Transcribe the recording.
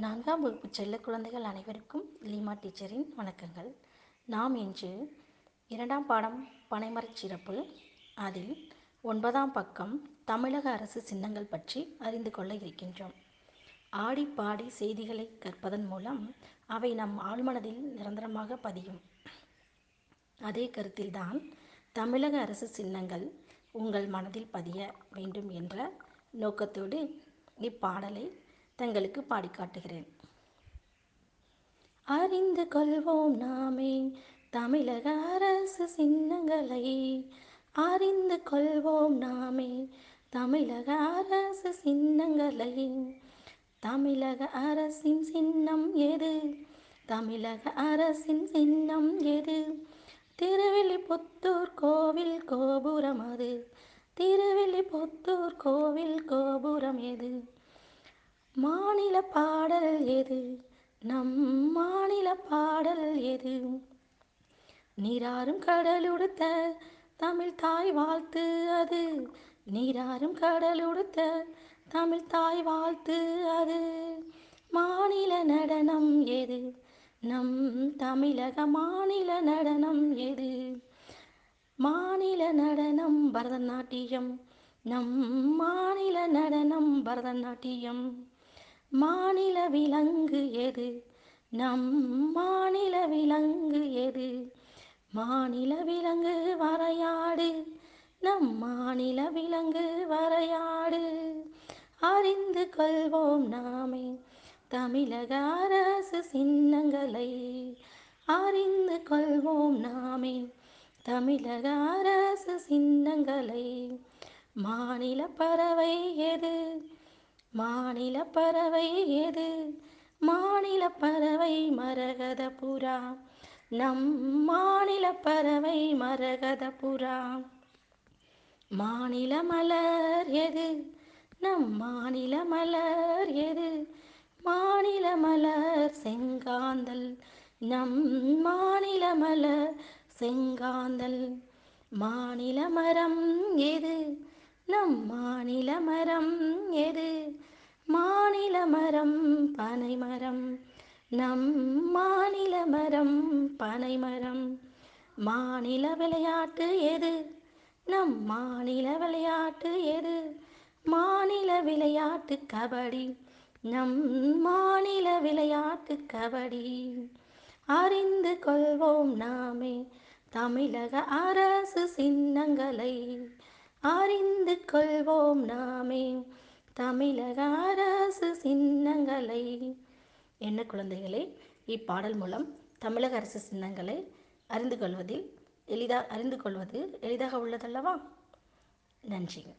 நான்காம் வகுப்பு செல்ல குழந்தைகள் அனைவருக்கும் லீமா டீச்சரின் வணக்கங்கள். நாம் இன்று இரண்டாம் பாடம் பனைமரச் சிறப்பு அதில் ஒன்பதாம் பக்கம் தமிழக அரசு சின்னங்கள் பற்றி அறிந்து கொள்ள இருக்கின்றோம். ஆடி பாடி செய்திகளை கற்பதன் மூலம் அவை நம் ஆழ்மனதில் நிரந்தரமாக பதியும். அதே கருத்தில்தான் தமிழக அரசு சின்னங்கள் உங்கள் மனதில் பதிய வேண்டும் என்ற நோக்கத்தோடு இப்பாடலை தங்களுக்கு பாடி காட்டுகிறேன் அறிந்து கொள்வோம் நாமே தமிழக அரசு சின்னங்களை. அறிந்து கொள்வோம் நாமே தமிழக அரசு சின்னங்களை. தமிழக அரசின் சின்னம் எது? தமிழக அரசின் சின்னம் எது? திருவில்லிபுத்தூர் கோவில் கோபுரம் அது. திருவில்லிபுத்தூர் கோவில் கோ மாநில பாடல் எது? நம் மாநில பாடல் எது? நீராறும் கடலுடுத்த தமிழ் தாய் வாழ்த்து அது. நீராறும் கடலுடுத்த தமிழ் தாய் வாழ்த்து அது. மாநில நடனம் எது? நம் தமிழக மாநில நடனம் எது? மாநில நடனம் பரதநாட்டியம். நம் மாநில நடனம் பரதநாட்டியம். மாநில விலங்கு எது? நம் மாநில விலங்கு எது? மாநில விலங்கு வரையாடு. நம் மாநில விலங்கு வரையாடு. அறிந்து கொள்வோம் நாமே. தமிழக அரசு சின்னங்களை அறிந்து கொள்வோம் நாமே. தமிழக அரசு சின்னங்களை மாநில பறவை எது? மாநில பறவை எது? மாநில பறவை மரகத புறா நம் மாநில பறவை மரகத புறா மாநில மலர் எது? நம் மாநில மலர் எது? மாநில மலர் செங்காந்தல். நம் மாநில மலர் செங்காந்தல். மாநில மரம் எது? நம் மாநில மரம் எது? மாநில மரம் பனைமரம். நம் மாநில மரம் பனைமரம். மாநில விளையாட்டு எது? நம் மாநில விளையாட்டு எது? மாநில விளையாட்டு கபடி. நம் மாநில விளையாட்டு கபடி. அறிந்து கொள்வோம் நாமே தமிழக அரசு சின்னங்களை. அறிந்து கொள்வோம் நாமே. தமிழக அரசு சின்னங்களை. என்ன குழந்தைகளே? இப்பாடல் மூலம் தமிழக அரசு சின்னங்களை அறிந்து கொள்வதில் எளிதாக அறிந்து கொள்வது எளிதாக உள்ளதல்லவா? நன்றிங்க.